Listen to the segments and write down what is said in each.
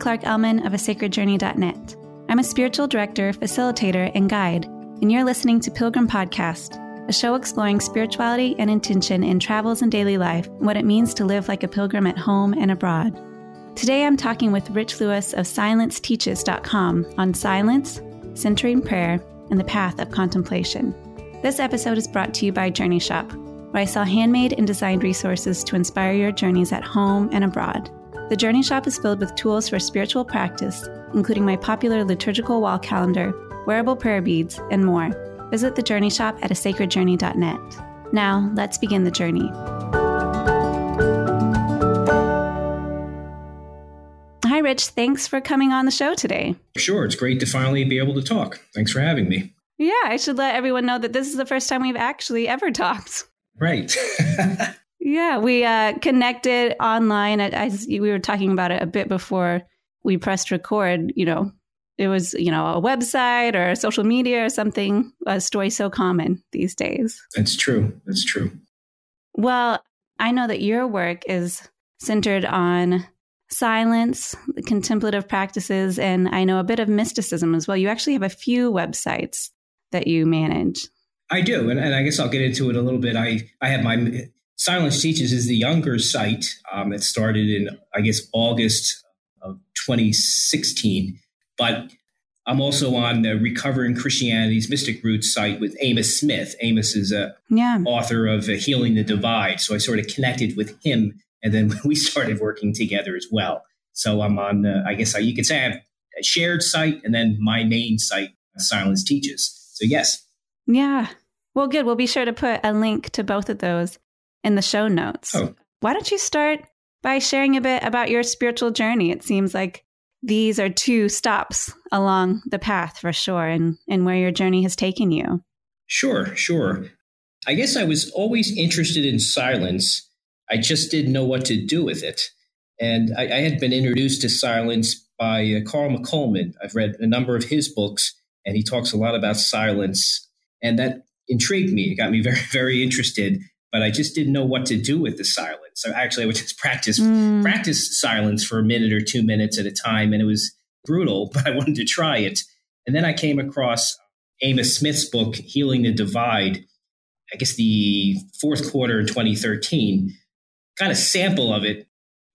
Clark Ellman of a sacredjourney.net. I'm a spiritual director, facilitator, and guide, and you're listening to Pilgrim Podcast, a show exploring spirituality and intention in travels and daily life, and what it means to live like a pilgrim at home and abroad. Today I'm talking with Rich Lewis of silenceteaches.com on silence, centering prayer, and the path of contemplation. This episode is brought to you by Journey Shop, where I sell handmade and designed resources to inspire your journeys at home and abroad. The Journey Shop is filled with tools for spiritual practice, including my popular liturgical wall calendar, wearable prayer beads, and more. Visit the Journey Shop at a sacredjourney.net. Now, let's begin the journey. Hi, Rich. Thanks for coming on the show today. Sure. It's great to finally be able to talk. Thanks for having me. Yeah, I should let everyone know that this is the first time we've actually ever talked. Right. yeah, we uh, connected online. As we were talking about it a bit before we pressed record. You know, it was you know a website or social media or something. A story so common these days. That's true. That's true. Well, I know that your work is centered on silence, contemplative practices, and I know a bit of mysticism as well. You actually have a few websites that you manage. I do, and, and I guess I'll get into it a little bit. I I have my Silence Teaches is the younger site. Um, it started in I guess August of 2016, but I'm also on the Recovering Christianity's Mystic Roots site with Amos Smith. Amos is a yeah. author of Healing the Divide, so I sort of connected with him, and then we started working together as well. So I'm on, uh, I guess you could say I have a shared site, and then my main site, Silence Teaches. So yes. Yeah. Well, good. We'll be sure to put a link to both of those in the show notes. Oh. Why don't you start by sharing a bit about your spiritual journey? It seems like these are two stops along the path for sure and, and where your journey has taken you. Sure, sure. I guess I was always interested in silence. I just didn't know what to do with it. And I, I had been introduced to silence by uh, Carl McColman. I've read a number of his books, and he talks a lot about silence. And that intrigued me. It got me very, very interested, but I just didn't know what to do with the silence. So actually, I would just practice mm. practice silence for a minute or two minutes at a time, and it was brutal, but I wanted to try it. And then I came across Amos Smith's book, Healing the Divide. I guess the fourth quarter in 2013. Got a sample of it.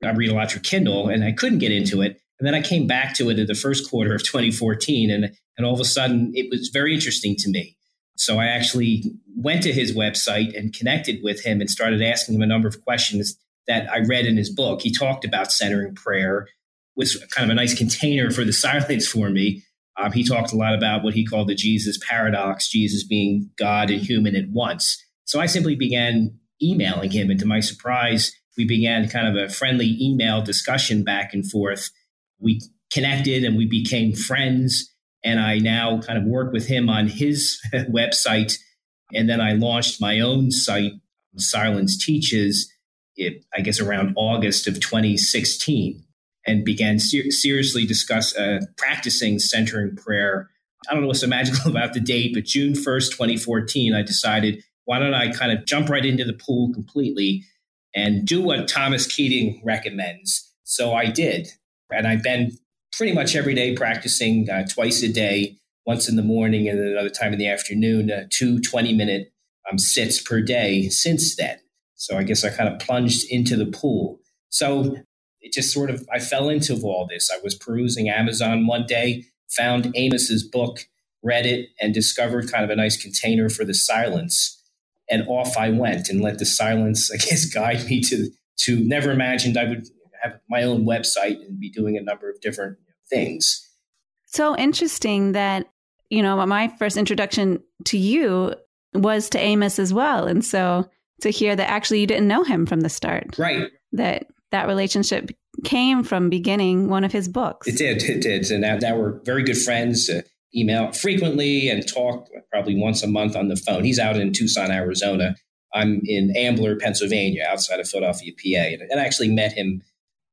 I read a lot through Kindle, and I couldn't get into it. And then I came back to it in the first quarter of 2014, and and all of a sudden it was very interesting to me. So I actually went to his website and connected with him and started asking him a number of questions that I read in his book. He talked about centering prayer, was kind of a nice container for the silence for me. Um, he talked a lot about what he called the Jesus paradox, Jesus being God and human at once. So I simply began emailing him, and to my surprise, we began kind of a friendly email discussion back and forth. We connected and we became friends. And I now kind of work with him on his website. And then I launched my own site, Silence Teaches, it, I guess around August of 2016, and began ser- seriously discuss uh, practicing centering prayer. I don't know what's so magical about the date, but June 1st, 2014, I decided, why don't I kind of jump right into the pool completely and do what Thomas Keating recommends? So I did. And I've been pretty much every day practicing uh, twice a day, once in the morning and another time in the afternoon, uh, two 20 minute um, sits per day since then. So I guess I kind of plunged into the pool. So it just sort of, I fell into all this. I was perusing Amazon one day, found Amos's book, read it, and discovered kind of a nice container for the silence. And off I went and let the silence, I guess, guide me to, to never imagined I would have my own website and be doing a number of different things. So interesting that, you know, my first introduction to you was to Amos as well. And so to hear that actually you didn't know him from the start. Right. That that relationship came from beginning one of his books. It did. It did. And now, now we're very good friends. Uh, email frequently and talk probably once a month on the phone. He's out in Tucson, Arizona. I'm in Ambler, Pennsylvania, outside of Philadelphia, PA. And, and I actually met him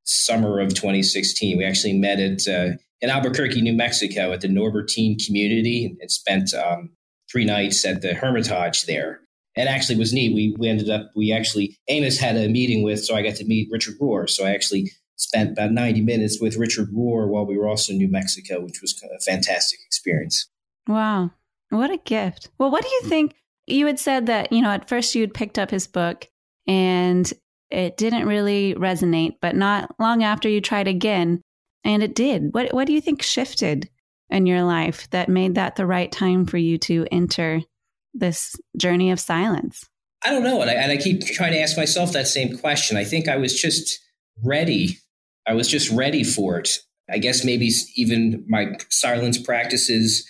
summer of 2016. We actually met at uh, in Albuquerque, New Mexico, at the Norbertine community, and spent um, three nights at the Hermitage there. And actually was neat. We we ended up we actually Amos had a meeting with, so I got to meet Richard Rohr. So I actually spent about 90 minutes with Richard Rohr while we were also in New Mexico, which was a fantastic experience. Wow. What a gift. Well, what do you think? You had said that, you know, at first you'd picked up his book and it didn't really resonate, but not long after you tried again and it did. What what do you think shifted in your life that made that the right time for you to enter this journey of silence? I don't know. And I, and I keep trying to ask myself that same question. I think I was just ready. I was just ready for it. I guess maybe even my silence practices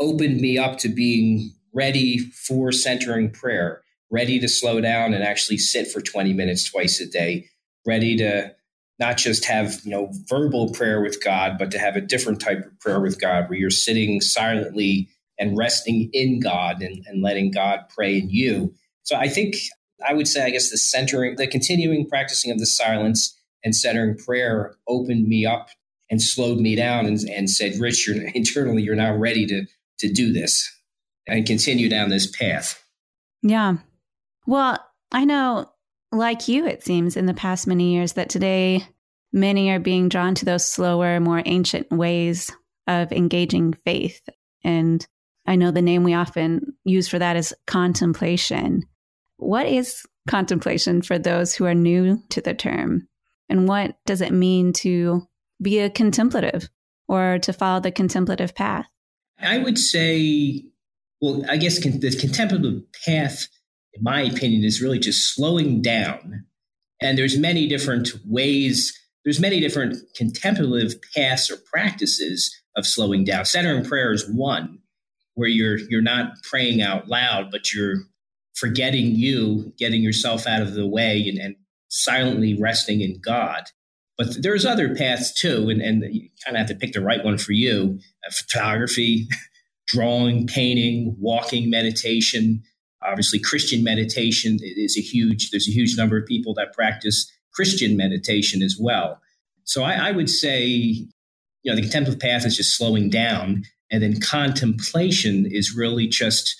opened me up to being ready for centering prayer, ready to slow down and actually sit for 20 minutes twice a day, ready to not just have you know verbal prayer with God, but to have a different type of prayer with God where you're sitting silently and resting in God and, and letting God pray in you. So I think I would say, I guess the centering, the continuing practicing of the silence and centering prayer opened me up and slowed me down and, and said, Rich, you're internally, you're now ready to to do this and continue down this path. Yeah. Well, I know like you, it seems, in the past many years, that today many are being drawn to those slower, more ancient ways of engaging faith. And I know the name we often use for that is contemplation. What is contemplation for those who are new to the term? And what does it mean to be a contemplative or to follow the contemplative path? I would say, well, I guess the contemplative path in my opinion, is really just slowing down. And there's many different ways, there's many different contemplative paths or practices of slowing down. Centering prayer is one where you're you're not praying out loud, but you're forgetting you, getting yourself out of the way and, and silently resting in God. But there's other paths too, and, and you kind of have to pick the right one for you. Uh, photography, drawing, painting, walking, meditation, Obviously, Christian meditation is a huge, there's a huge number of people that practice Christian meditation as well. So I, I would say, you know, the contemplative path is just slowing down. And then contemplation is really just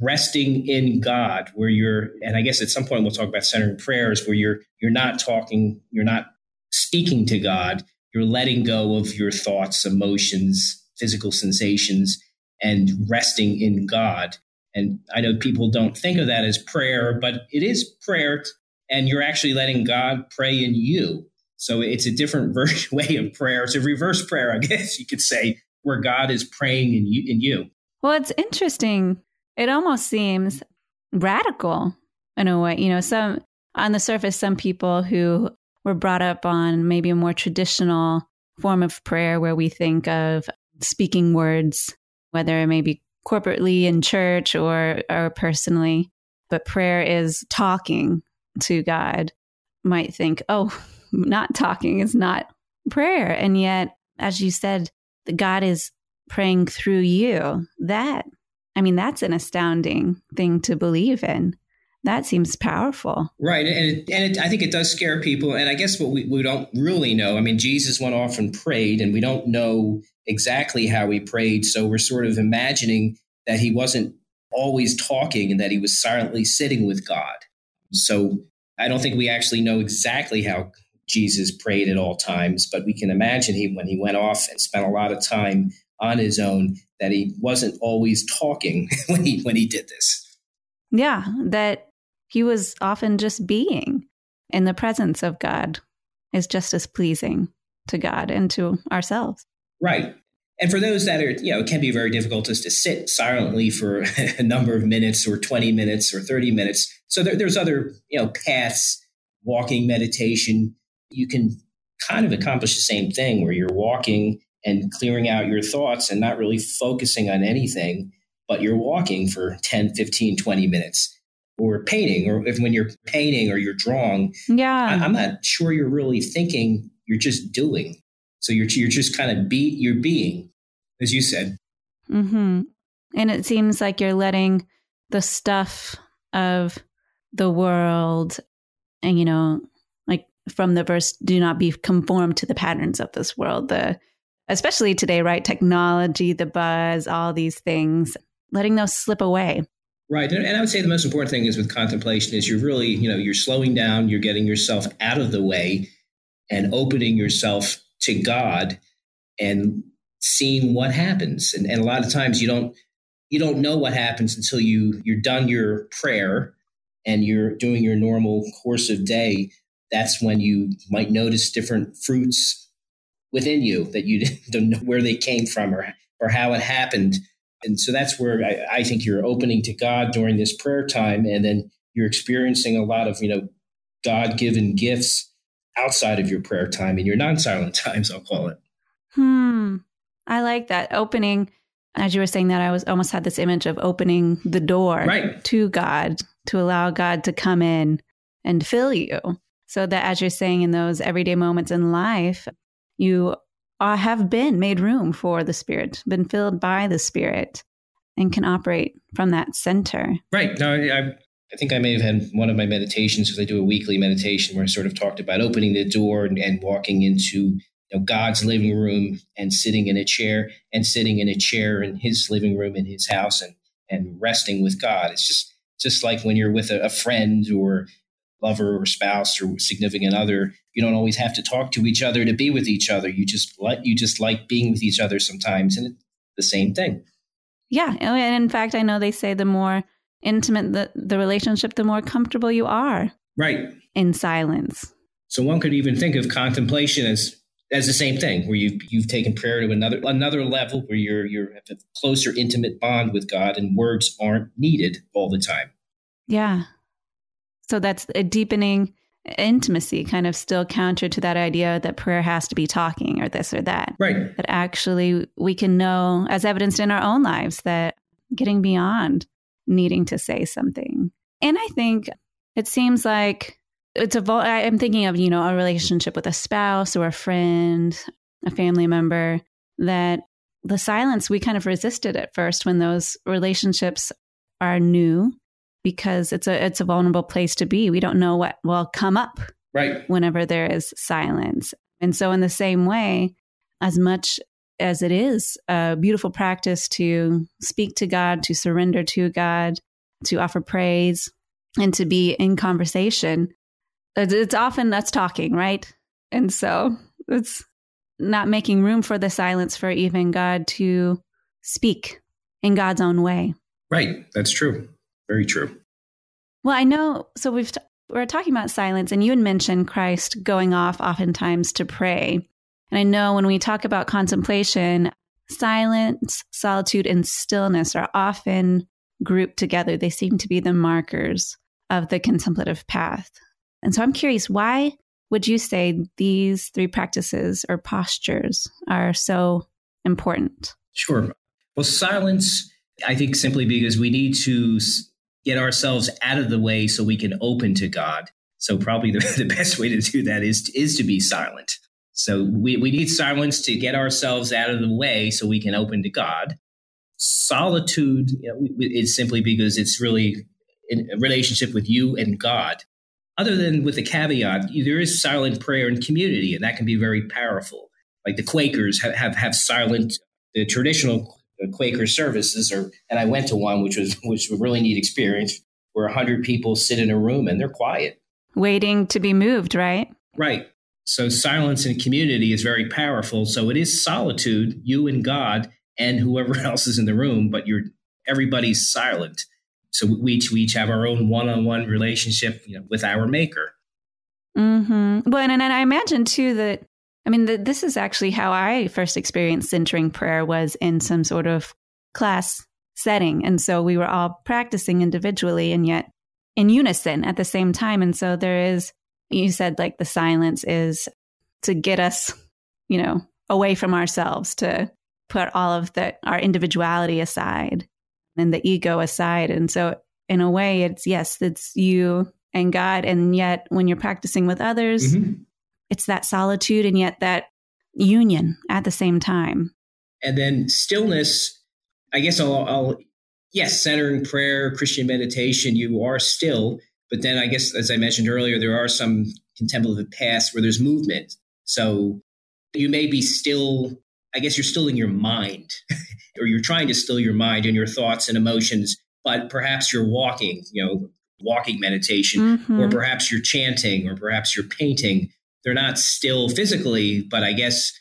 resting in God, where you're, and I guess at some point we'll talk about centering prayers, where you're you're not talking, you're not speaking to God, you're letting go of your thoughts, emotions, physical sensations, and resting in God. And I know people don't think of that as prayer, but it is prayer, and you're actually letting God pray in you. So it's a different way of prayer. It's a reverse prayer, I guess you could say, where God is praying in you. In you. Well, it's interesting. It almost seems radical in a way. You know, some on the surface, some people who were brought up on maybe a more traditional form of prayer where we think of speaking words, whether it may be corporately in church or or personally, but prayer is talking to God, might think, oh, not talking is not prayer. And yet, as you said, God is praying through you. That, I mean, that's an astounding thing to believe in. That seems powerful. Right. And, it, and it, I think it does scare people. And I guess what we, we don't really know, I mean, Jesus went off and prayed, and we don't know exactly how he prayed. So we're sort of imagining that he wasn't always talking and that he was silently sitting with God. So I don't think we actually know exactly how Jesus prayed at all times, but we can imagine he when he went off and spent a lot of time on his own that he wasn't always talking when he when he did this. Yeah, that he was often just being in the presence of God is just as pleasing to God and to ourselves. Right. And for those that are, you know, it can be very difficult just to sit silently for a number of minutes or 20 minutes or 30 minutes. So there, there's other, you know, paths, walking meditation. You can kind of accomplish the same thing where you're walking and clearing out your thoughts and not really focusing on anything, but you're walking for 10, 15, 20 minutes or painting, or if when you're painting or you're drawing. Yeah. I, I'm not sure you're really thinking, you're just doing. So you're, you're just kind of be, you're being as you said. Mm-hmm. And it seems like you're letting the stuff of the world, and you know, like from the verse, do not be conformed to the patterns of this world. The especially today, right? Technology, the buzz, all these things, letting those slip away. Right. And, I would say the most important thing is with contemplation is you're really, you know, you're slowing down, you're getting yourself out of the way and opening yourself to God and seeing what happens. And, and a lot of times you don't you don't know what happens until you you're done your prayer and you're doing your normal course of day. That's when you might notice different fruits within you that you don't know where they came from or or how it happened. And so that's where I, I think you're opening to God during this prayer time, and then you're experiencing a lot of you know God given gifts outside of your prayer time and your non silent times. I'll call it. Hmm. I like that opening. As you were saying that, I was almost had this image of opening the door right. to God to allow God to come in and fill you. So that as you're saying in those everyday moments in life, you uh, have been made room for the Spirit, been filled by the Spirit, and can operate from that center. Right. No, I, I think I may have had one of my meditations because I do a weekly meditation where I sort of talked about opening the door and, and walking into know, God's living room and sitting in a chair and sitting in a chair in his living room in his house and, and resting with God. It's just, just like when you're with a, a friend or lover or spouse or significant other, you don't always have to talk to each other to be with each other. You just like, you just like being with each other sometimes. And it's the same thing. Yeah. Oh, and in fact, I know they say the more intimate the, the relationship, the more comfortable you are. Right. In silence. So one could even think of contemplation as as the same thing, where you you've taken prayer to another another level where you're you're a closer, intimate bond with God, and words aren't needed all the time. Yeah. So that's a deepening intimacy, kind of still counter to that idea that prayer has to be talking or this or that. Right. That actually we can know, as evidenced in our own lives, that getting beyond needing to say something. And I think it seems like it's a i'm thinking of you know a relationship with a spouse or a friend a family member that the silence we kind of resisted at first when those relationships are new because it's a it's a vulnerable place to be. We don't know what will come up right. whenever there is silence. And so in the same way as much as it is a beautiful practice to speak to god to surrender to god to offer praise and to be in conversation it's often us talking, right? And so it's not making room for the silence for even God to speak in God's own way. Right. That's true. Very true. Well, I know. So we've t- we're talking about silence, and you had mentioned Christ going off oftentimes to pray. And I know when we talk about contemplation, silence, solitude, and stillness are often grouped together. They seem to be the markers of the contemplative path. And so I'm curious, why would you say these three practices or postures are so important? Sure. Well, silence, I think simply because we need to get ourselves out of the way so we can open to God. So probably the, the best way to do that is, is to be silent. So we, we need silence to get ourselves out of the way so we can open to God. Solitude you know, is simply because it's really in a relationship with you and God other than with the caveat, there is silent prayer in community, and that can be very powerful. Like the Quakers have, have, have silent, the traditional Quaker services, or and I went to one, which was which was a really neat experience, where hundred people sit in a room and they're quiet, waiting to be moved. Right. Right. So silence in community is very powerful. So it is solitude, you and God, and whoever else is in the room, but you're everybody's silent. So we each we each have our own one-on-one relationship, you know, with our maker. Hmm. Well, and, and I imagine too that I mean the, this is actually how I first experienced centering prayer was in some sort of class setting, and so we were all practicing individually and yet in unison at the same time. And so there is, you said like the silence is to get us, you know, away from ourselves to put all of the our individuality aside and the ego aside. And so, in a way, it's yes, it's you and God. And yet, when you're practicing with others, mm-hmm. it's that solitude and yet that union at the same time. And then stillness, I guess I'll, I'll yes, centering prayer, Christian meditation, you are still. But then I guess, as I mentioned earlier, there are some contemplative paths where there's movement. So you may be still, I guess you're still in your mind or you're trying to still your mind and your thoughts and emotions, but perhaps you're walking, you know, walking meditation, mm-hmm. or perhaps you're chanting, or perhaps you're painting. they're not still physically, but I guess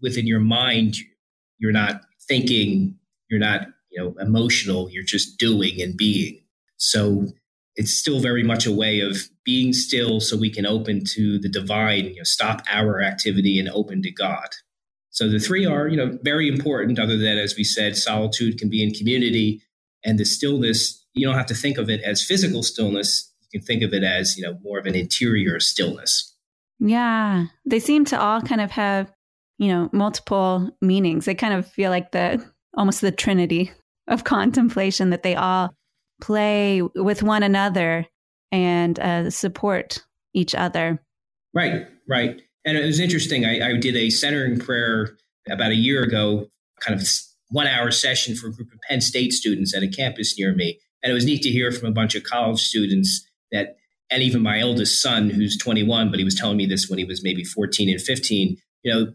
within your mind, you're not thinking, you're not, you know, emotional, you're just doing and being. So it's still very much a way of being still so we can open to the divine, you know, stop our activity and open to God. So the three are, you know, very important, other than, as we said, solitude can be in community and the stillness, you don't have to think of it as physical stillness. You can think of it as, you know, more of an interior stillness. Yeah. They seem to all kind of have, you know, multiple meanings. They kind of feel like the almost the trinity of contemplation that they all play with one another and uh, support each other. Right, right. And it was interesting. I, I did a centering prayer about a year ago, kind of one hour session for a group of Penn State students at a campus near me. And it was neat to hear from a bunch of college students that, and even my eldest son, who's 21, but he was telling me this when he was maybe 14 and 15, you know,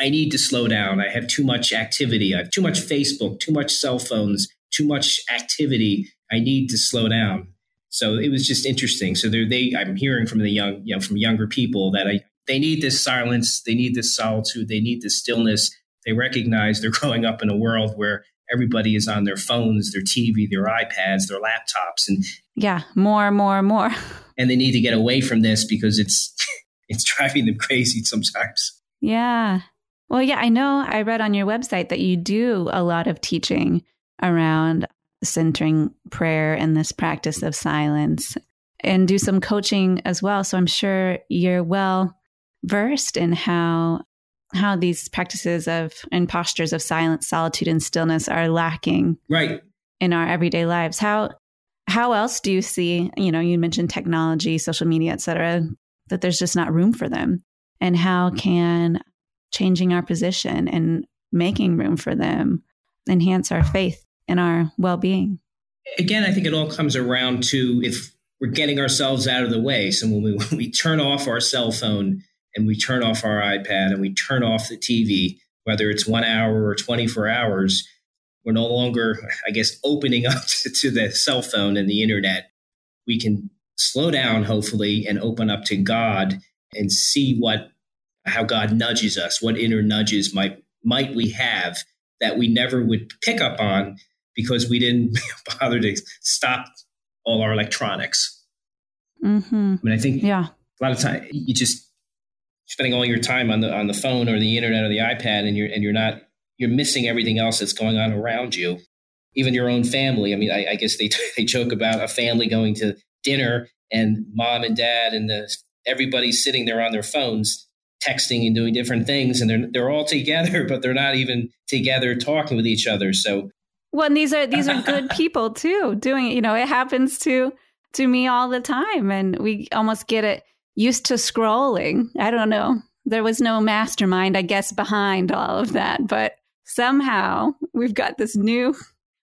I need to slow down. I have too much activity. I have too much Facebook, too much cell phones, too much activity. I need to slow down. So it was just interesting. So they, I'm hearing from the young, you know, from younger people that I, they need this silence, they need this solitude, they need this stillness. They recognize they're growing up in a world where everybody is on their phones, their TV, their iPads, their laptops, and yeah, more, more, more. And they need to get away from this because it's it's driving them crazy sometimes. Yeah. Well, yeah, I know I read on your website that you do a lot of teaching around centering prayer and this practice of silence and do some coaching as well. So I'm sure you're well versed in how how these practices of and postures of silence, solitude, and stillness are lacking right in our everyday lives. How how else do you see, you know, you mentioned technology, social media, et cetera, that there's just not room for them? And how can changing our position and making room for them enhance our faith and our well being? Again, I think it all comes around to if we're getting ourselves out of the way. So when we, when we turn off our cell phone and we turn off our iPad and we turn off the TV, whether it's one hour or 24 hours, we're no longer, I guess, opening up to, the cell phone and the internet. We can slow down, hopefully, and open up to God and see what how God nudges us, what inner nudges might might we have that we never would pick up on because we didn't bother to stop all our electronics. Mm-hmm. I mean, I think yeah. a lot of time you just spending all your time on the on the phone or the internet or the iPad, and you're and you're not you're missing everything else that's going on around you, even your own family. I mean, I, I guess they they joke about a family going to dinner and mom and dad and the everybody's sitting there on their phones texting and doing different things and they're they're all together but they're not even together talking with each other. So well and these are these are good people too doing it. You know it happens to to me all the time and we almost get it used to scrolling i don't know there was no mastermind i guess behind all of that but somehow we've got this new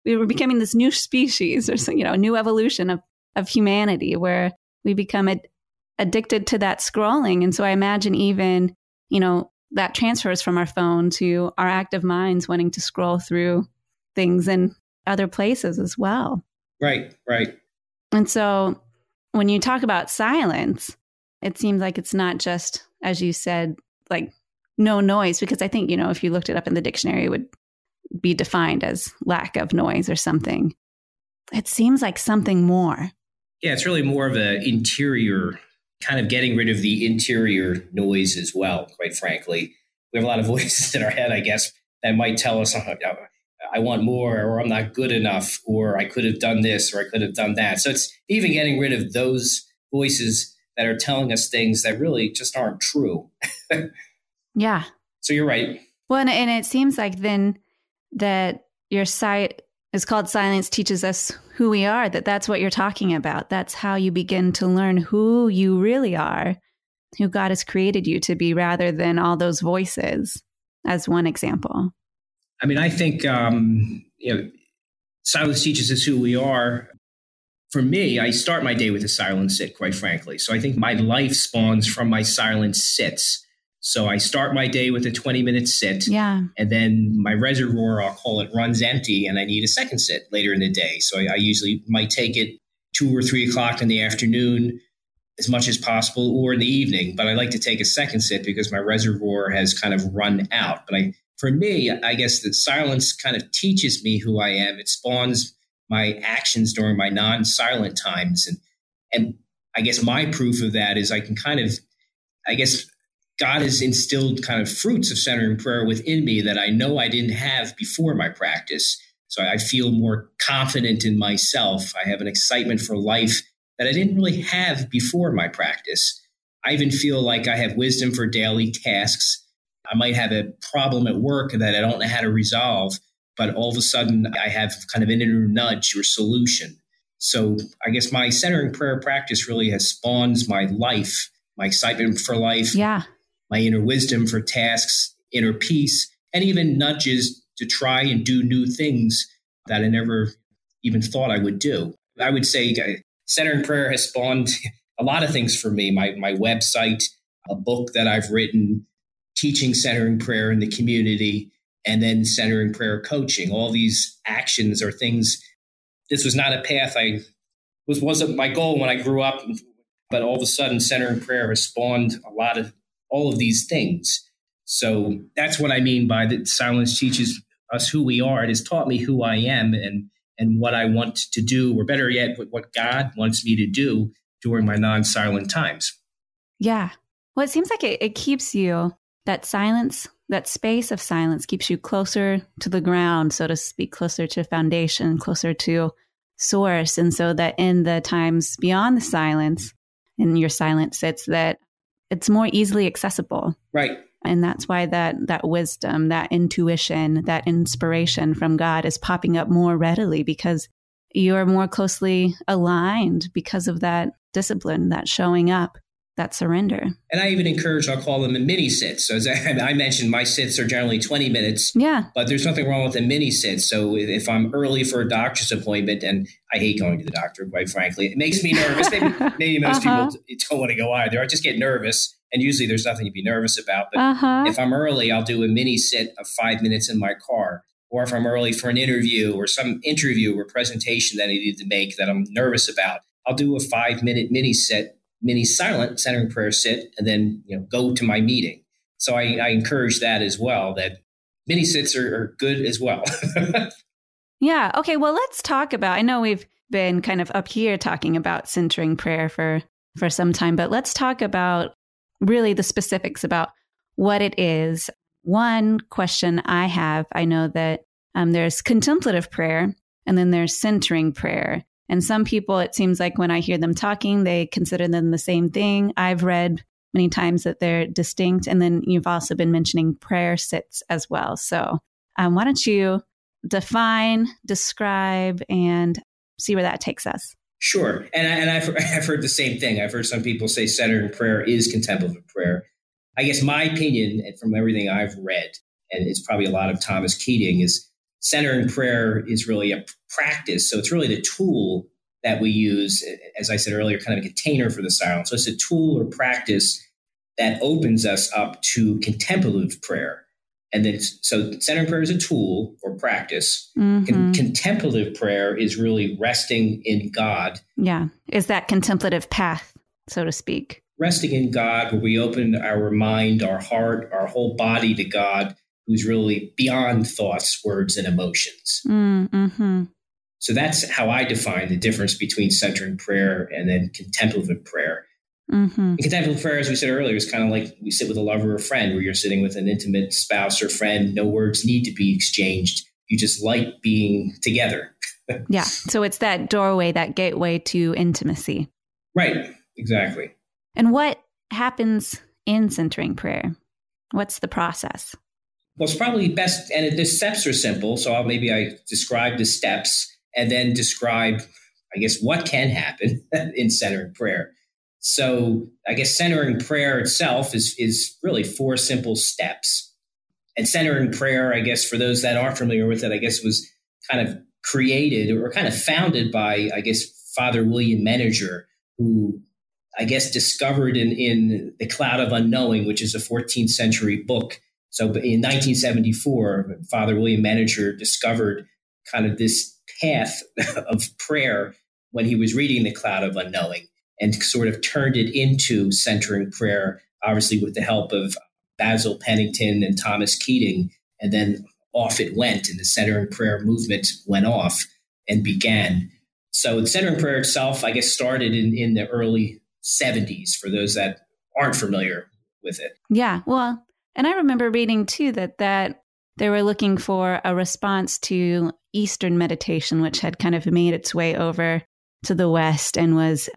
we were becoming this new species or some, you know new evolution of of humanity where we become a, addicted to that scrolling. And so I imagine even, you know, that transfers from our phone to our active minds wanting to scroll through things in other places as well. Right, right. And so when you talk about silence, it seems like it's not just, as you said, like no noise, because I think, you know, if you looked it up in the dictionary, it would be defined as lack of noise or something. It seems like something more. Yeah, it's really more of an interior kind of getting rid of the interior noise as well, quite frankly. We have a lot of voices in our head, I guess, that might tell us, oh, I want more, or I'm not good enough, or I could have done this, or I could have done that. So it's even getting rid of those voices that are telling us things that really just aren't true. yeah. So you're right. Well, and, and it seems like then that your site is called Silence Teaches Us Who We Are, that that's what you're talking about. That's how you begin to learn who you really are, who God has created you to be, rather than all those voices, as one example. I mean, I think, um, you know, silence teaches us who we are. For me, I start my day with a silent sit, quite frankly. So I think my life spawns from my silent sits. So I start my day with a 20 minute sit. Yeah. And then my reservoir, I'll call it, runs empty and I need a second sit later in the day. So I, I usually might take it two or three o'clock in the afternoon. as much as possible or in the evening, but I like to take a second sit because my reservoir has kind of run out. But I, for me, I guess that silence kind of teaches me who I am. It spawns my actions during my non-silent times. And, and I guess my proof of that is I can kind of, I guess God has instilled kind of fruits of centering prayer within me that I know I didn't have before my practice. So I feel more confident in myself. I have an excitement for life that I didn't really have before my practice. I even feel like I have wisdom for daily tasks. I might have a problem at work that I don't know how to resolve, but all of a sudden I have kind of an inner nudge or solution. So I guess my centering prayer practice really has spawned my life, my excitement for life, yeah, my inner wisdom for tasks, inner peace, and even nudges to try and do new things that I never even thought I would do. I would say uh, Centering Prayer has spawned a lot of things for me. My my website, a book that I've written, teaching centering prayer in the community, and then centering prayer coaching. All these actions are things. This was not a path I was wasn't my goal when I grew up, but all of a sudden, centering prayer has spawned a lot of all of these things. So that's what I mean by that silence teaches us who we are. It has taught me who I am and and what I want to do, or better yet, what God wants me to do during my non-silent times. Yeah. Well, it seems like it, it keeps you that silence, that space of silence keeps you closer to the ground, so to speak, closer to foundation, closer to source. And so that in the times beyond the silence, in your silence, sits, that it's more easily accessible. Right. And that's why that that wisdom, that intuition, that inspiration from God is popping up more readily because you're more closely aligned because of that discipline, that showing up, that surrender. And I even encourage, I'll call them the mini sits. So as I, mentioned, my sits are generally 20 minutes. Yeah. But there's nothing wrong with a mini sit. So if I'm early for a doctor's appointment, and I hate going to the doctor, quite frankly, it makes me nervous. Maybe, maybe most uh-huh. people don't want to go either. I just get nervous. And usually there's nothing to be nervous about. But uh-huh. if I'm early, I'll do a mini sit of five minutes in my car. Or if I'm early for an interview or some interview or presentation that I need to make that I'm nervous about, I'll do a five minute mini sit, mini silent centering prayer sit, and then you know go to my meeting. So I, I encourage that as well. That mini sits are, are good as well. yeah. Okay. Well, let's talk about. I know we've been kind of up here talking about centering prayer for for some time, but let's talk about really the specifics about what it is. One question I have I know that um, there's contemplative prayer and then there's centering prayer. And some people, it seems like when I hear them talking, they consider them the same thing. I've read many times that they're distinct. And then you've also been mentioning prayer sits as well. So um, why don't you define, describe, and see where that takes us? Sure. And, I, and I've, I've heard the same thing. I've heard some people say centering prayer is contemplative prayer. I guess my opinion, and from everything I've read, and it's probably a lot of Thomas Keating, is centering prayer is really a practice. So it's really the tool that we use, as I said earlier, kind of a container for the silence. So it's a tool or practice that opens us up to contemplative prayer. And then, so centering prayer is a tool or practice. Mm-hmm. Con- contemplative prayer is really resting in God. Yeah. Is that contemplative path, so to speak? Resting in God, where we open our mind, our heart, our whole body to God, who's really beyond thoughts, words, and emotions. Mm-hmm. So that's how I define the difference between centering prayer and then contemplative prayer. Mm-hmm. contemplative prayer, as we said earlier, is kind of like we sit with a lover or friend, where you're sitting with an intimate spouse or friend. No words need to be exchanged. You just like being together. yeah. So it's that doorway, that gateway to intimacy. Right. Exactly. And what happens in centering prayer? What's the process? Well, it's probably best, and the steps are simple. So I'll, maybe I describe the steps and then describe, I guess, what can happen in centering prayer. So I guess centering prayer itself is is really four simple steps. And centering prayer, I guess, for those that aren't familiar with it, I guess was kind of created or kind of founded by, I guess, Father William Meninger, who I guess discovered in, in The Cloud of Unknowing, which is a 14th century book. So in 1974, Father William Meninger discovered kind of this path of prayer when he was reading The Cloud of Unknowing. and sort of turned it into centering prayer, obviously with the help of Basil Pennington and Thomas Keating. And then off it went, and the centering prayer movement went off and began. So the centering prayer itself, I guess, started in, in the early 70s for those that aren't familiar with it. Yeah. Well, and I remember reading too that that they were looking for a response to Eastern meditation, which had kind of made its way over to the West and was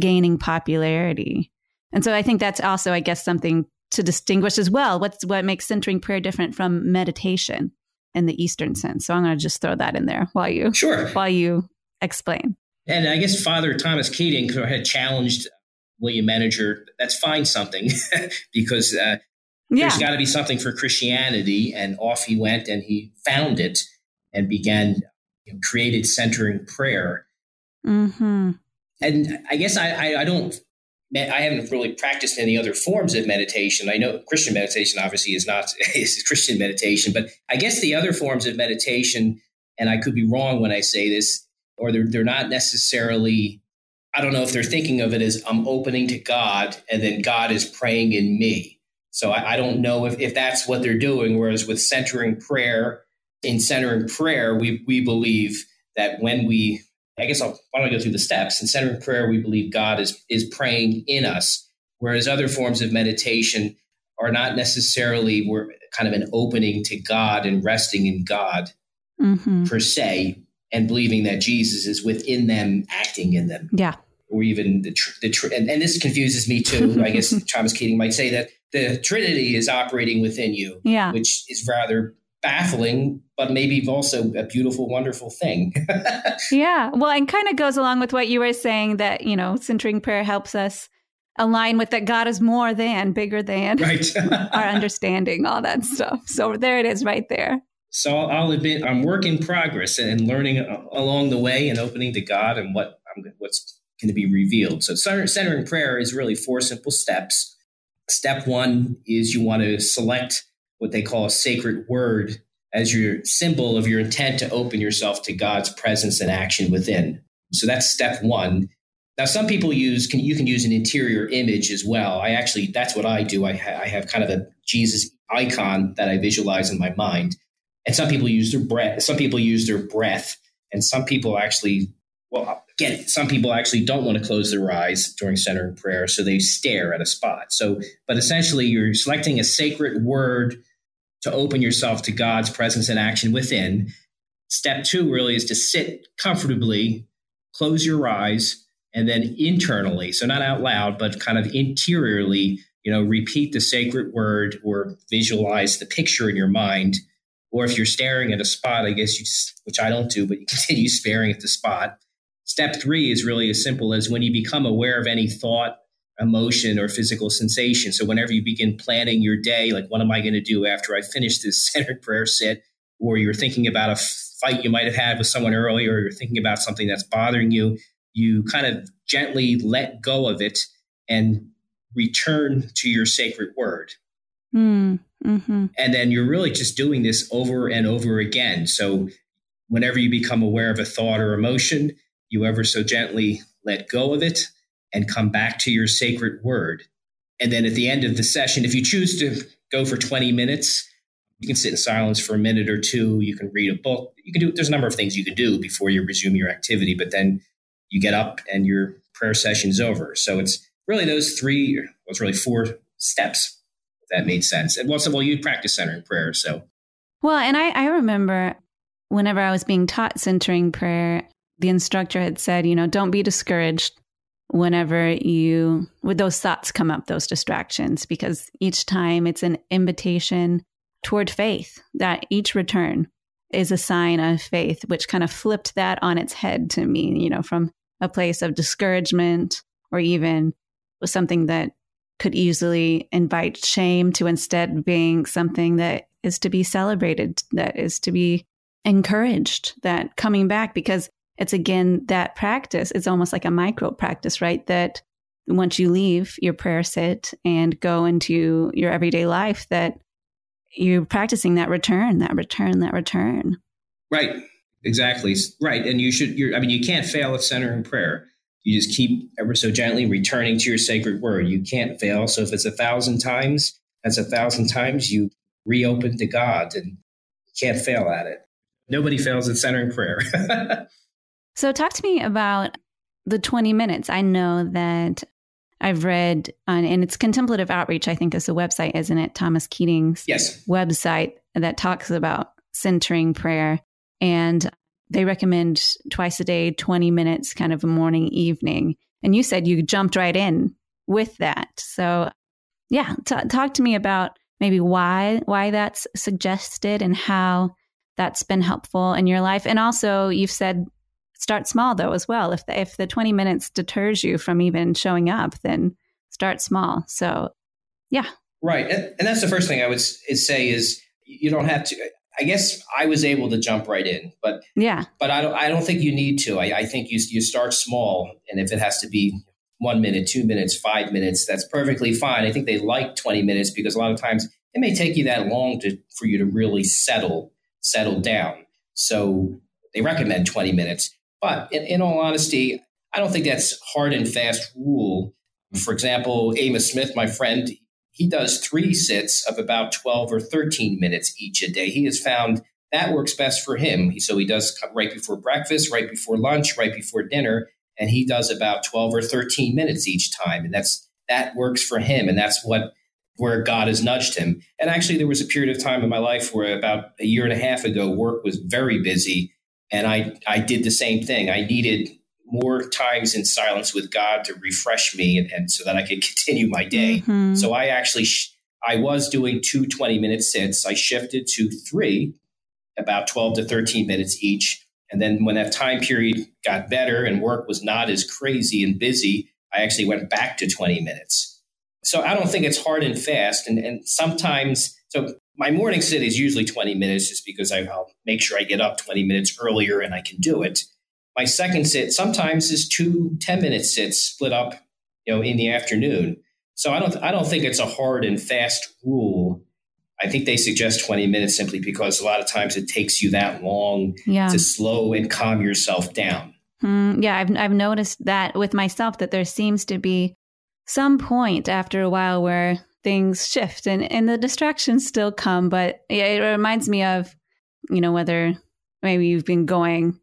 gaining popularity. And so I think that's also, I guess, something to distinguish as well. What's what makes centering prayer different from meditation in the Eastern sense? So I'm going to just throw that in there while you sure while you explain. And I guess Father Thomas Keating had challenged William Meninger, Let's find something because uh, yeah. there's got to be something for Christianity. And off he went and he found it and began you know, created centering prayer. Mm-hmm. And I guess I, I, I don't I haven't really practiced any other forms of meditation. I know Christian meditation obviously is not is Christian meditation, but I guess the other forms of meditation, and I could be wrong when I say this, or they're they're not necessarily. I don't know if they're thinking of it as I'm opening to God, and then God is praying in me. So I, I don't know if, if that's what they're doing. Whereas with centering prayer, in centering prayer, we we believe that when we I guess I'll, why don't I go through the steps? In centering prayer, we believe God is, is praying in us, whereas other forms of meditation are not necessarily we're kind of an opening to God and resting in God mm-hmm. per se, and believing that Jesus is within them, acting in them. Yeah. Or even the, tr- the tr- and, and this confuses me too. I guess Thomas Keating might say that the Trinity is operating within you, yeah. which is rather baffling, but maybe also a beautiful, wonderful thing. yeah. Well, and kind of goes along with what you were saying that, you know, centering prayer helps us align with that God is more than, bigger than right. our understanding, all that stuff. So there it is right there. So I'll admit I'm work in progress and learning along the way and opening to God and what I'm, what's going to be revealed. So centering prayer is really four simple steps. Step one is you want to select what they call a sacred word as your symbol of your intent to open yourself to God's presence and action within. So that's step one. Now, some people use can you can use an interior image as well. I actually that's what I do. I, ha- I have kind of a Jesus icon that I visualize in my mind, and some people use their breath. Some people use their breath, and some people actually well again some people actually don't want to close their eyes during centering prayer, so they stare at a spot. So, but essentially, you're selecting a sacred word to open yourself to God's presence and action within. Step two really is to sit comfortably, close your eyes, and then internally, so not out loud, but kind of interiorly, you know, repeat the sacred word or visualize the picture in your mind. Or if you're staring at a spot, I guess you, just, which I don't do, but you continue staring at the spot. Step three is really as simple as when you become aware of any thought, emotion or physical sensation. So whenever you begin planning your day, like what am I going to do after I finish this centered prayer set, or you're thinking about a fight you might have had with someone earlier, or you're thinking about something that's bothering you, you kind of gently let go of it and return to your sacred word. Mm, mm-hmm. And then you're really just doing this over and over again. So whenever you become aware of a thought or emotion, you ever so gently let go of it and come back to your sacred word. And then at the end of the session, if you choose to go for 20 minutes, you can sit in silence for a minute or two. You can read a book. You can do, there's a number of things you can do before you resume your activity, but then you get up and your prayer session is over. So it's really those three, well, it's really four steps, if that made sense. And well, so, well, you practice centering prayer. So, well, and I, I remember whenever I was being taught centering prayer, the instructor had said, you know, don't be discouraged whenever you with those thoughts come up those distractions because each time it's an invitation toward faith that each return is a sign of faith which kind of flipped that on its head to me you know from a place of discouragement or even was something that could easily invite shame to instead being something that is to be celebrated that is to be encouraged that coming back because it's again that practice. It's almost like a micro practice, right? That once you leave your prayer sit and go into your everyday life, that you're practicing that return, that return, that return. Right. Exactly. Right. And you should, you're, I mean, you can't fail at centering prayer. you just keep ever so gently returning to your sacred word. You can't fail. So if it's a thousand times, that's a thousand times you reopen to God and you can't fail at it. Nobody fails at centering prayer. so talk to me about the 20 minutes. I know that I've read on, and it's Contemplative Outreach, I think is the website, isn't it? Thomas Keating's yes. website that talks about centering prayer. And they recommend twice a day, 20 minutes, kind of a morning, evening. And you said you jumped right in with that. So, yeah, t- talk to me about maybe why why that's suggested and how that's been helpful in your life. And also, you've said start small though as well. If the, if the 20 minutes deters you from even showing up, then start small. So, yeah. Right. And, and that's the first thing I would say is you don't have to I guess I was able to jump right in, but yeah, but I don't. I don't think you need to. I, I, think you you start small, and if it has to be one minute, two minutes, five minutes, that's perfectly fine. I think they like twenty minutes because a lot of times it may take you that long to for you to really settle settle down. So they recommend twenty minutes. But in, in all honesty, I don't think that's hard and fast rule. For example, Amos Smith, my friend, he does three sits of about 12 or 13 minutes each a day. He has found that works best for him. So he does right before breakfast, right before lunch, right before dinner, and he does about 12 or 13 minutes each time. And that's that works for him. And that's what where God has nudged him. And actually there was a period of time in my life where about a year and a half ago, work was very busy. And I I did the same thing. I needed more times in silence with God to refresh me and, and so that I could continue my day. Mm-hmm. So I actually, sh- I was doing two 20 minute sits. I shifted to three, about 12 to 13 minutes each. And then when that time period got better and work was not as crazy and busy, I actually went back to 20 minutes. So I don't think it's hard and fast. And, and sometimes, so my morning sit is usually 20 minutes just because I, will make sure I get up 20 minutes earlier and I can do it. My second sit sometimes is two 10 minute sits split up, you know, in the afternoon. So I don't I don't think it's a hard and fast rule. I think they suggest 20 minutes simply because a lot of times it takes you that long yeah. to slow and calm yourself down. Mm, yeah, I've I've noticed that with myself that there seems to be some point after a while where things shift and, and the distractions still come, but it reminds me of, you know, whether maybe you've been going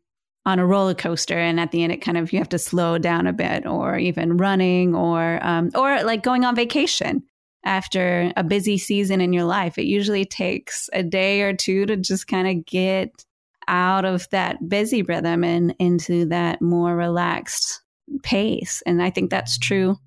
on a roller coaster and at the end it kind of you have to slow down a bit or even running or um, or like going on vacation after a busy season in your life. It usually takes a day or two to just kind of get out of that busy rhythm and into that more relaxed pace and i think that's true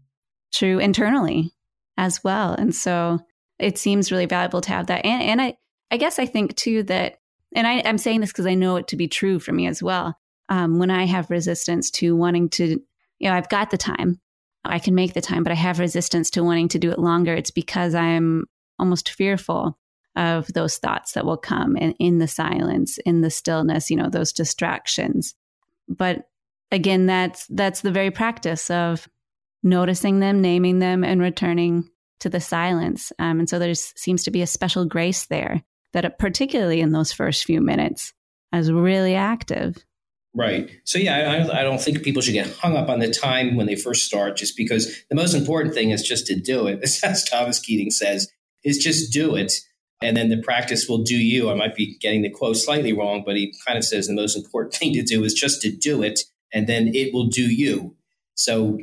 true internally as well and so it seems really valuable to have that and, and i i guess i think too that and I, i'm saying this because i know it to be true for me as well um, when I have resistance to wanting to, you know, I've got the time, I can make the time, but I have resistance to wanting to do it longer. It's because I'm almost fearful of those thoughts that will come in, in the silence, in the stillness, you know, those distractions. But again, that's that's the very practice of noticing them, naming them, and returning to the silence. Um, and so there seems to be a special grace there that, particularly in those first few minutes, is really active. Right. So yeah, I, I, don't think people should get hung up on the time when they first start, just because the most important thing is just to do it. As Thomas Keating says, is just do it, and then the practice will do you. I might be getting the quote slightly wrong, but he kind of says the most important thing to do is just to do it, and then it will do you. So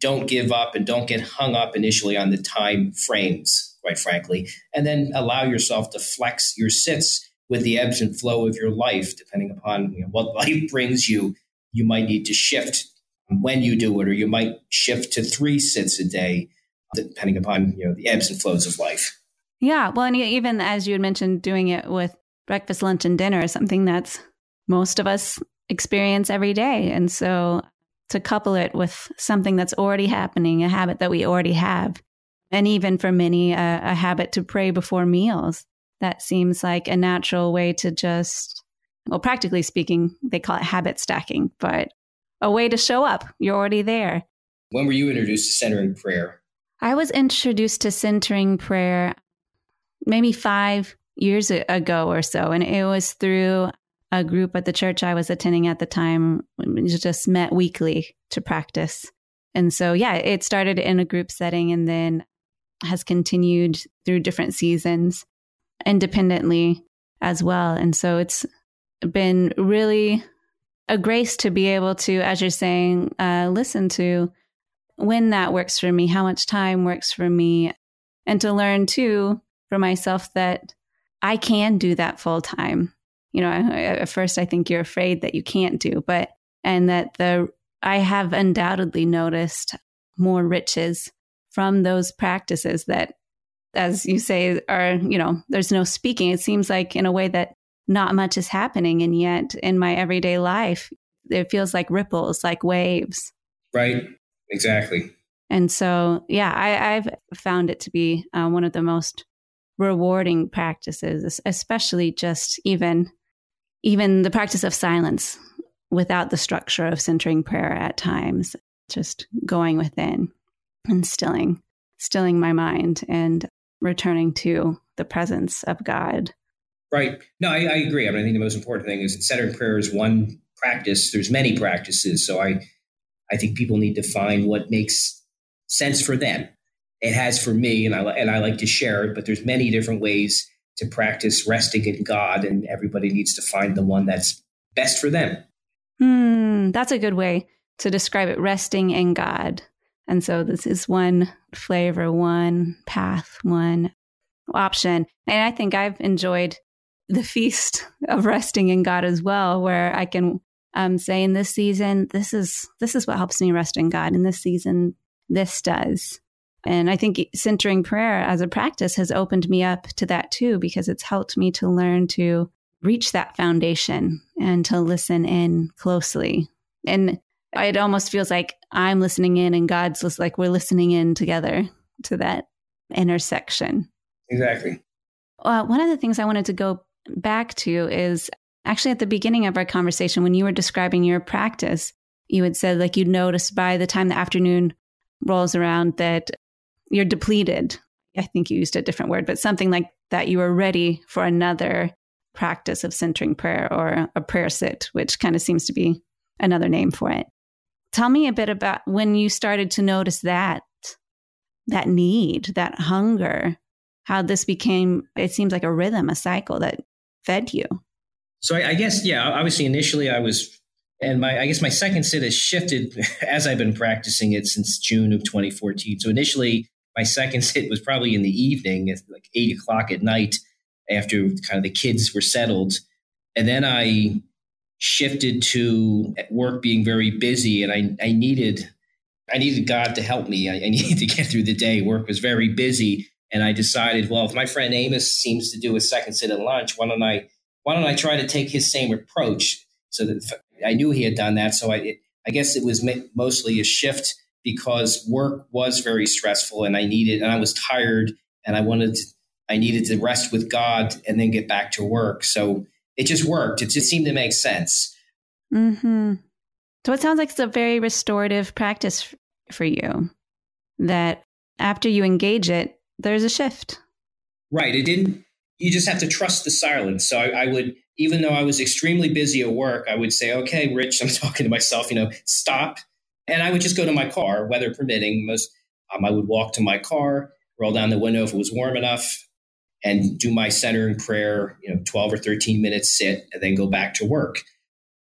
don't give up and don't get hung up initially on the time frames, quite frankly, and then allow yourself to flex your sits with the ebbs and flow of your life, depending upon you know, what life brings you, you might need to shift when you do it, or you might shift to three sits a day, depending upon you know the ebbs and flows of life. Yeah, well, and even as you had mentioned, doing it with breakfast, lunch, and dinner is something that's most of us experience every day, and so to couple it with something that's already happening, a habit that we already have, and even for many, a, a habit to pray before meals that seems like a natural way to just, well, practically speaking, they call it habit stacking, but a way to show up. You're already there. When were you introduced to centering prayer? I was introduced to centering prayer maybe five years ago or so. And it was through a group at the church I was attending at the time. Just met weekly to practice. And so, yeah, it started in a group setting and then has continued through different seasons independently as well. And so it's been really a grace to be able to, as you're saying, uh, listen to when that works for me, how much time works for me, and to learn too for myself that I can do that full time. You know, at first I think you're afraid that you can't do, but and that the I have undoubtedly noticed more riches from those practices that as you say are, you know, there's no speaking. It seems like in a way that not much is happening and yet in my everyday life it feels like ripples, like waves. Right. Exactly. And so, yeah, I, have found it to be uh, one of the most rewarding practices, especially just even even the practice of silence without the structure of centering prayer at times, just going within and stilling, stilling my mind and returning to the presence of God. Right. No, I, I agree. I mean, I think the most important thing is centering prayer is one practice. There's many practices. So I, I think people need to find what makes sense for them. It has for me, and I and I like to share it. But there's many different ways to practice resting in God, and everybody needs to find the one that's best for them. Hmm, that's a good way to describe it. Resting in God, and so this is one flavor, one path, one option. And I think I've enjoyed the feast of resting in God as well, where I can um, say in this season, this is this is what helps me rest in God. In this season, this does. And I think centering prayer as a practice has opened me up to that too, because it's helped me to learn to reach that foundation and to listen in closely. And it almost feels like I'm listening in and God's just like we're listening in together to that intersection. Exactly. Uh, one of the things I wanted to go back to is actually at the beginning of our conversation when you were describing your practice, you had said like you'd notice by the time the afternoon rolls around that you're depleted. I think you used a different word, but something like that you are ready for another practice of centering prayer or a prayer sit, which kind of seems to be another name for it. Tell me a bit about when you started to notice that that need, that hunger, how this became it seems like a rhythm, a cycle that fed you. So I, I guess yeah, obviously initially I was and my I guess my second sit has shifted as I've been practicing it since June of 2014. So initially my second sit was probably in the evening at like eight o'clock at night after kind of the kids were settled. And then I shifted to work being very busy and I, I needed I needed God to help me. I, I needed to get through the day. Work was very busy. And I decided, well, if my friend Amos seems to do a second sit at lunch, why don't I why don't I try to take his same approach? So that I knew he had done that. So I, it, I guess it was mostly a shift because work was very stressful and I needed, and I was tired and I wanted, to, I needed to rest with God and then get back to work. So it just worked. It just seemed to make sense. Hmm. So it sounds like it's a very restorative practice for you. That after you engage it, there's a shift. Right. It didn't. You just have to trust the silence. So I, I would even though I was extremely busy at work, I would say, okay, Rich, I'm talking to myself, you know, stop. And I would just go to my car, weather permitting. Most, um, I would walk to my car, roll down the window if it was warm enough, and do my centering prayer, you know, 12 or 13 minutes sit, and then go back to work.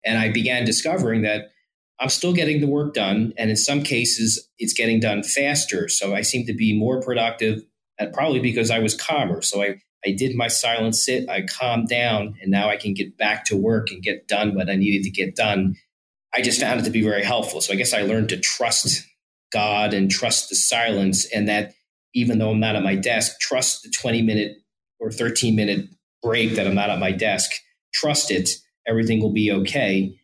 And I began discovering that I'm still getting the work done. And in some cases, it's getting done faster. So I seem to be more productive, and probably because I was calmer. So I I did my silent sit, I calmed down, and now I can get back to work and get done what I needed to get done. I just found it to be very helpful. So I guess I learned to trust God and trust the silence, and that even though I'm not at my desk, trust the 20 minute or 13 minute break that I'm not at my desk. Trust it. Everything will be okay.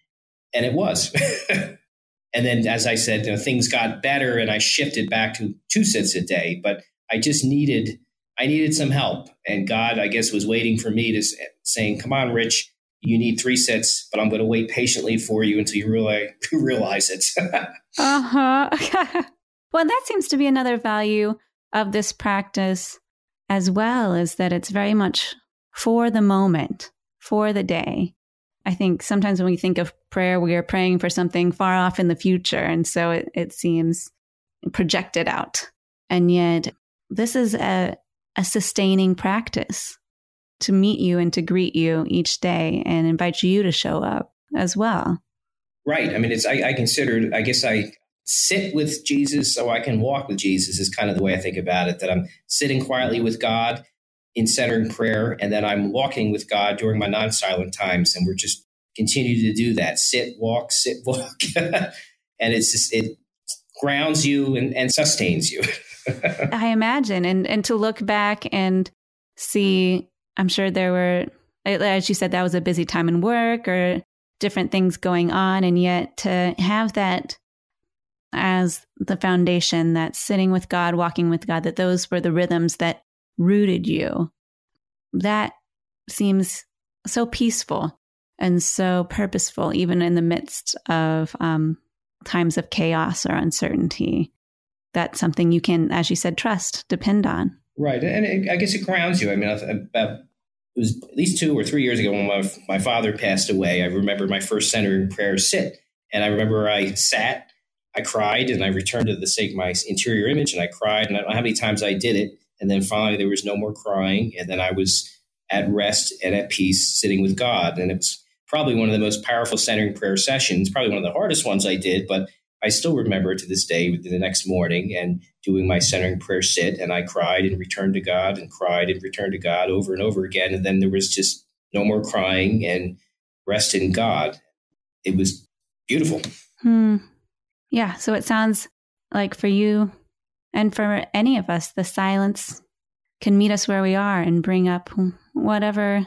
And it was. and then, as I said, you know, things got better and I shifted back to two sits a day, but I just needed I needed some help. And God, I guess, was waiting for me to saying, come on, Rich, you need three sets, but I'm going to wait patiently for you until you realize, realize it. uh huh. well, that seems to be another value of this practice as well, is that it's very much for the moment, for the day. I think sometimes when we think of prayer, we are praying for something far off in the future. And so it, it seems projected out. And yet, this is a, a sustaining practice to meet you and to greet you each day and invite you to show up as well. Right. I mean, it's, I, I consider, I guess I sit with Jesus so I can walk with Jesus is kind of the way I think about it, that I'm sitting quietly with God in centering prayer, and then I'm walking with God during my non silent times. And we're just continue to do that sit, walk, sit, walk. and it's just, it grounds you and, and sustains you. I imagine. And, and to look back and see, I'm sure there were, as you said, that was a busy time in work or different things going on. And yet to have that as the foundation, that sitting with God, walking with God, that those were the rhythms that rooted you. That seems so peaceful and so purposeful, even in the midst of um, times of chaos or uncertainty. That's something you can, as you said, trust, depend on. Right. And it, I guess it grounds you. I mean, it was at least two or three years ago when my, my father passed away. I remember my first centering prayer sit. And I remember I sat, I cried, and I returned to the sake my interior image and I cried. And I don't know how many times I did it. And then finally, there was no more crying. And then I was at rest and at peace, sitting with God. And it was probably one of the most powerful centering prayer sessions, probably one of the hardest ones I did, but I still remember to this day the next morning and doing my centering prayer sit. And I cried and returned to God and cried and returned to God over and over again. And then there was just no more crying and rest in God. It was beautiful. Hmm. Yeah. So it sounds like for you, and for any of us, the silence can meet us where we are and bring up whatever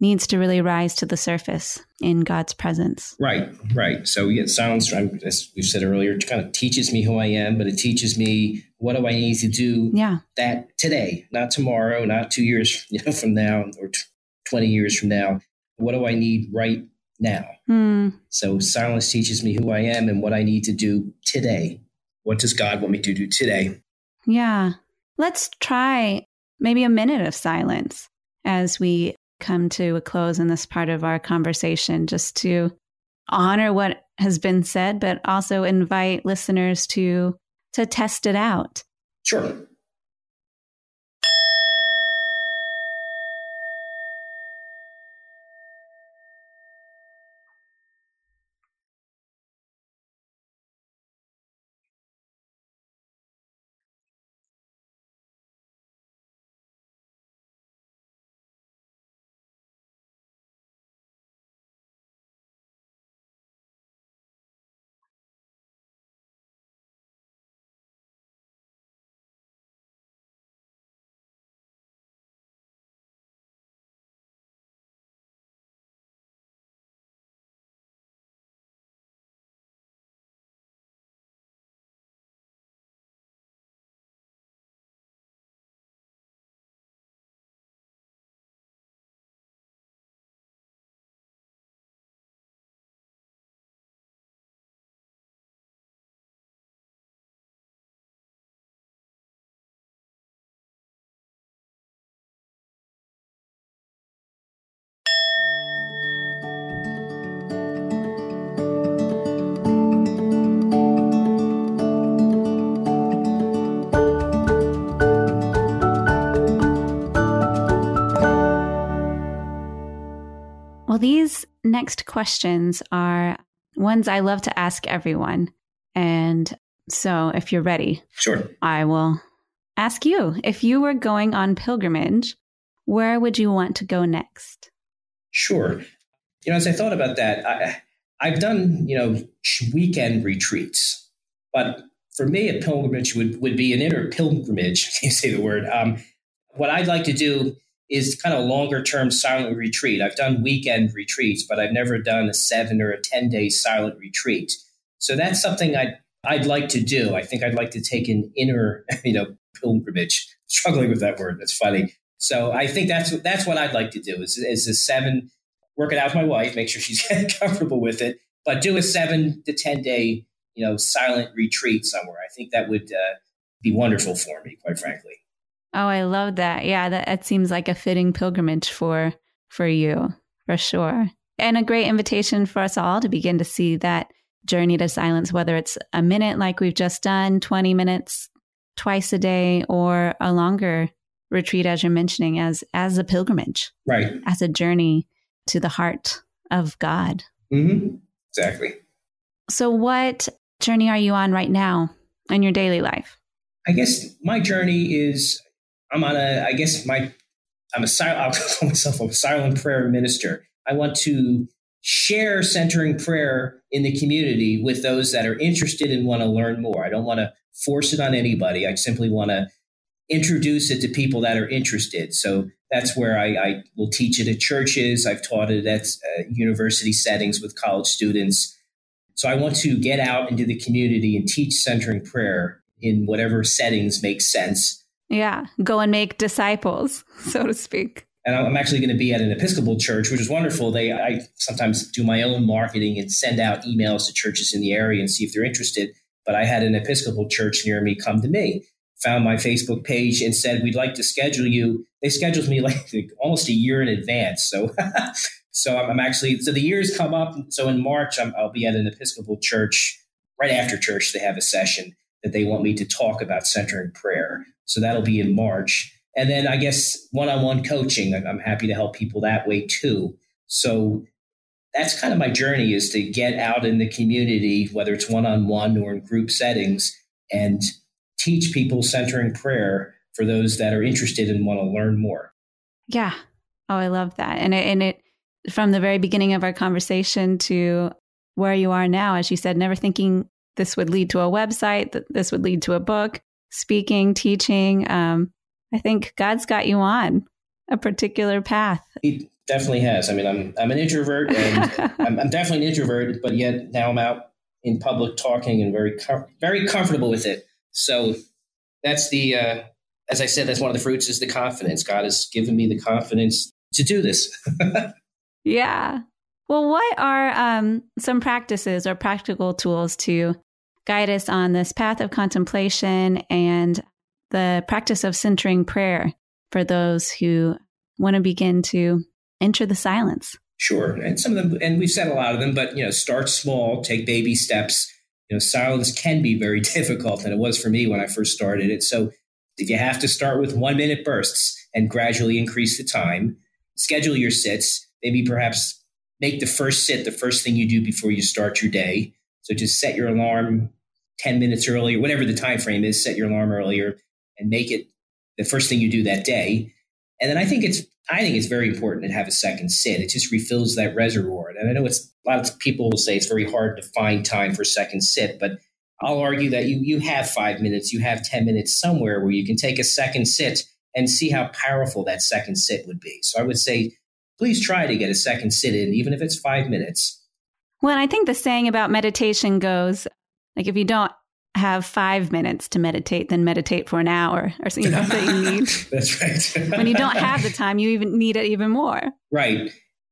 needs to really rise to the surface in God's presence. Right, right. So yeah, silence, as we said earlier, it kind of teaches me who I am, but it teaches me what do I need to do yeah. that today, not tomorrow, not two years you know, from now or t- 20 years from now. What do I need right now? Mm. So silence teaches me who I am and what I need to do today. What does God want me to do today? Yeah. Let's try maybe a minute of silence as we come to a close in this part of our conversation, just to honor what has been said, but also invite listeners to to test it out. Sure. Questions are ones I love to ask everyone. And so if you're ready, sure. I will ask you if you were going on pilgrimage, where would you want to go next? Sure. You know, as I thought about that, I, I've done, you know, weekend retreats, but for me, a pilgrimage would, would be an inner pilgrimage, you say the word. Um, what I'd like to do is kind of longer term silent retreat. I've done weekend retreats, but I've never done a seven or a 10 day silent retreat. So that's something I'd, I'd like to do. I think I'd like to take an inner, you know, pilgrimage. Struggling with that word. That's funny. So I think that's that's what I'd like to do is, is a seven, work it out with my wife, make sure she's comfortable with it, but do a seven to 10 day, you know, silent retreat somewhere. I think that would uh, be wonderful for me, quite frankly. Oh, I love that. Yeah, that, that seems like a fitting pilgrimage for for you, for sure. And a great invitation for us all to begin to see that journey to silence, whether it's a minute like we've just done, 20 minutes twice a day, or a longer retreat, as you're mentioning, as as a pilgrimage. Right. As a journey to the heart of God. Mm-hmm. Exactly. So what journey are you on right now in your daily life? I guess my journey is I'm on a I guess my I'm a silent I'll call myself a silent prayer minister. I want to share centering prayer in the community with those that are interested and want to learn more. I don't want to force it on anybody. I simply want to introduce it to people that are interested. So that's where I, I will teach it at churches. I've taught it at uh, university settings with college students. So I want to get out into the community and teach centering prayer in whatever settings make sense. Yeah, go and make disciples, so to speak. And I'm actually going to be at an Episcopal church, which is wonderful. They I sometimes do my own marketing and send out emails to churches in the area and see if they're interested. But I had an Episcopal church near me come to me, found my Facebook page and said, "We'd like to schedule you." They scheduled me like almost a year in advance. So So I'm, actually so the years come up. So in March, i will be at an Episcopal church. Right after church, they have a session that they want me to talk about centering prayer. So that'll be in March. And then I guess one-on-one coaching. I'm happy to help people that way too. So that's kind of my journey is to get out in the community, whether it's one-on-one or in group settings, and teach people centering prayer for those that are interested and want to learn more. Yeah. Oh, I love that. And it, and it from the very beginning of our conversation to where you are now, as you said, never thinking this would lead to a website, that this would lead to a book, speaking, teaching. Um, I think God's got you on a particular path. He definitely has. I mean, I'm I'm an introvert, and I'm, I'm, definitely an introvert, but yet now I'm out in public talking and very com- very comfortable with it. So that's the uh, as I said, that's one of the fruits is the confidence. God has given me the confidence to do this. Yeah. Well, what are um, some practices or practical tools to guide us on this path of contemplation and the practice of centering prayer for those who want to begin to enter the silence? Sure. And some of them, and we've said a lot of them, but, you know, start small, take baby steps. You know, silence can be very difficult, and it was for me when I first started it. So if you have to start with one minute bursts and gradually increase the time, schedule your sits maybe perhaps make the first sit the first thing you do before you start your day. So just set your alarm 10 minutes earlier, whatever the time frame is, set your alarm earlier and make it the first thing you do that day. And then I think it's I think it's very important to have a second sit. It just refills that reservoir. And I know it's a lot of people will say it's very hard to find time for second sit, but I'll argue that you you have five minutes, you have 10 minutes somewhere where you can take a second sit and see how powerful that second sit would be. So I would say please try to get a second sit in, even if it's five minutes. Well, I think the saying about meditation goes like if you don't have five minutes to meditate, then meditate for an hour or so, you know, that you need. That's right. when you don't have the time, you even need it even more. Right.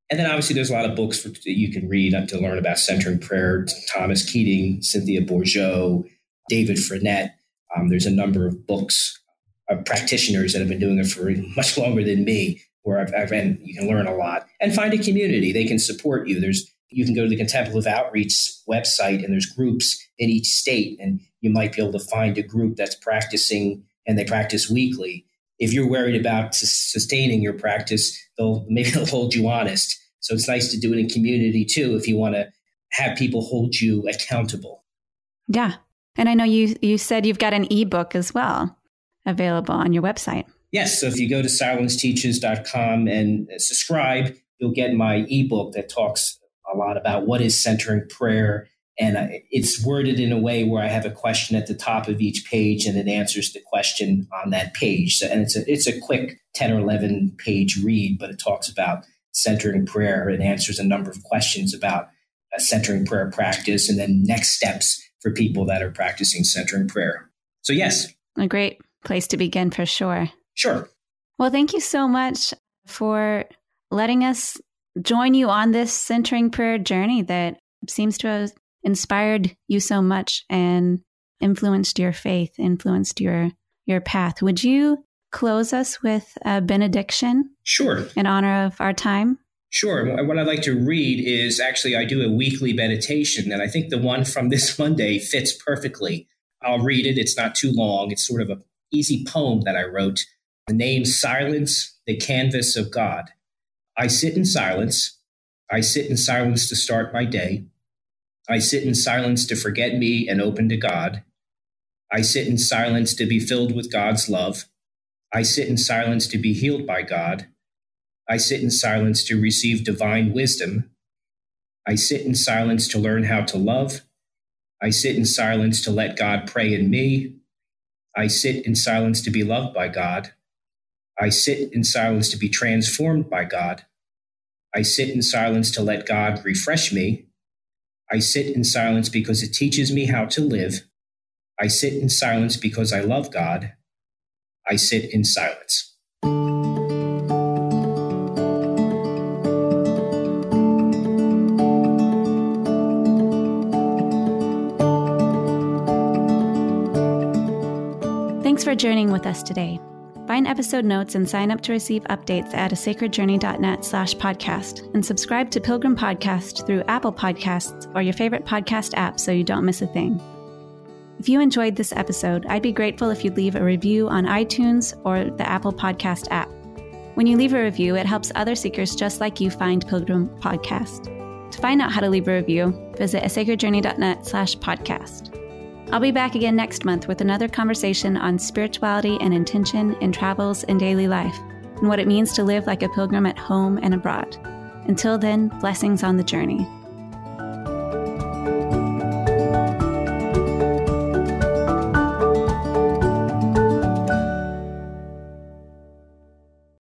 And then obviously there's a lot of books for, that you can read to learn about centering prayer. Thomas Keating, Cynthia Bourgeault, David Frenette. Um, there's a number of books of practitioners that have been doing it for much longer than me where I've, I've been, you can learn a lot and find a community. They can support you. There's you can go to the Contemplative Outreach website and there's groups in each state, and you might be able to find a group that's practicing and they practice weekly. If you're worried about sustaining your practice, they'll maybe they'll hold you honest. So it's nice to do it in community too if you want to have people hold you accountable. Yeah. And I know you you said you've got an ebook as well available on your website. Yes. So if you go to silenceteaches.com and uh, subscribe, you'll get my ebook that talks a lot about what is centering prayer. And it's worded in a way where I have a question at the top of each page and it answers the question on that page. So, and it's a, it's a quick 10 or 11 page read, but it talks about centering prayer and answers a number of questions about centering prayer practice and then next steps for people that are practicing centering prayer. So, yes. A great place to begin for sure. Sure. Well, thank you so much for letting us join you on this centering prayer journey that seems to have inspired you so much and influenced your faith, influenced your your path. Would you close us with a benediction? Sure. In honor of our time? Sure. What I'd like to read is actually, I do a weekly meditation, and I think the one from this Monday fits perfectly. I'll read it. It's not too long. It's sort of an easy poem that I wrote. The name Silence, the Canvas of God. I sit in silence. I sit in silence to start my day. I sit in silence to forget me and open to God. I sit in silence to be filled with God's love. I sit in silence to be healed by God. I sit in silence to receive divine wisdom. I sit in silence to learn how to love. I sit in silence to let God pray in me. I sit in silence to be loved by God. I sit in silence to be transformed by God. I sit in silence to let God refresh me. I sit in silence because it teaches me how to live. I sit in silence because I love God. I sit in silence. Thanks for journeying with us today. Find episode notes and sign up to receive updates at a sacredjourney.net slash podcast and subscribe to Pilgrim Podcast through Apple Podcasts or your favorite podcast app so you don't miss a thing. If you enjoyed this episode, I'd be grateful if you'd leave a review on iTunes or the Apple Podcast app. When you leave a review, it helps other seekers just like you find Pilgrim Podcast. To find out how to leave a review, visit a sacredjourney.net slash podcast. I'll be back again next month with another conversation on spirituality and intention in travels and daily life, and what it means to live like a pilgrim at home and abroad. Until then, blessings on the journey.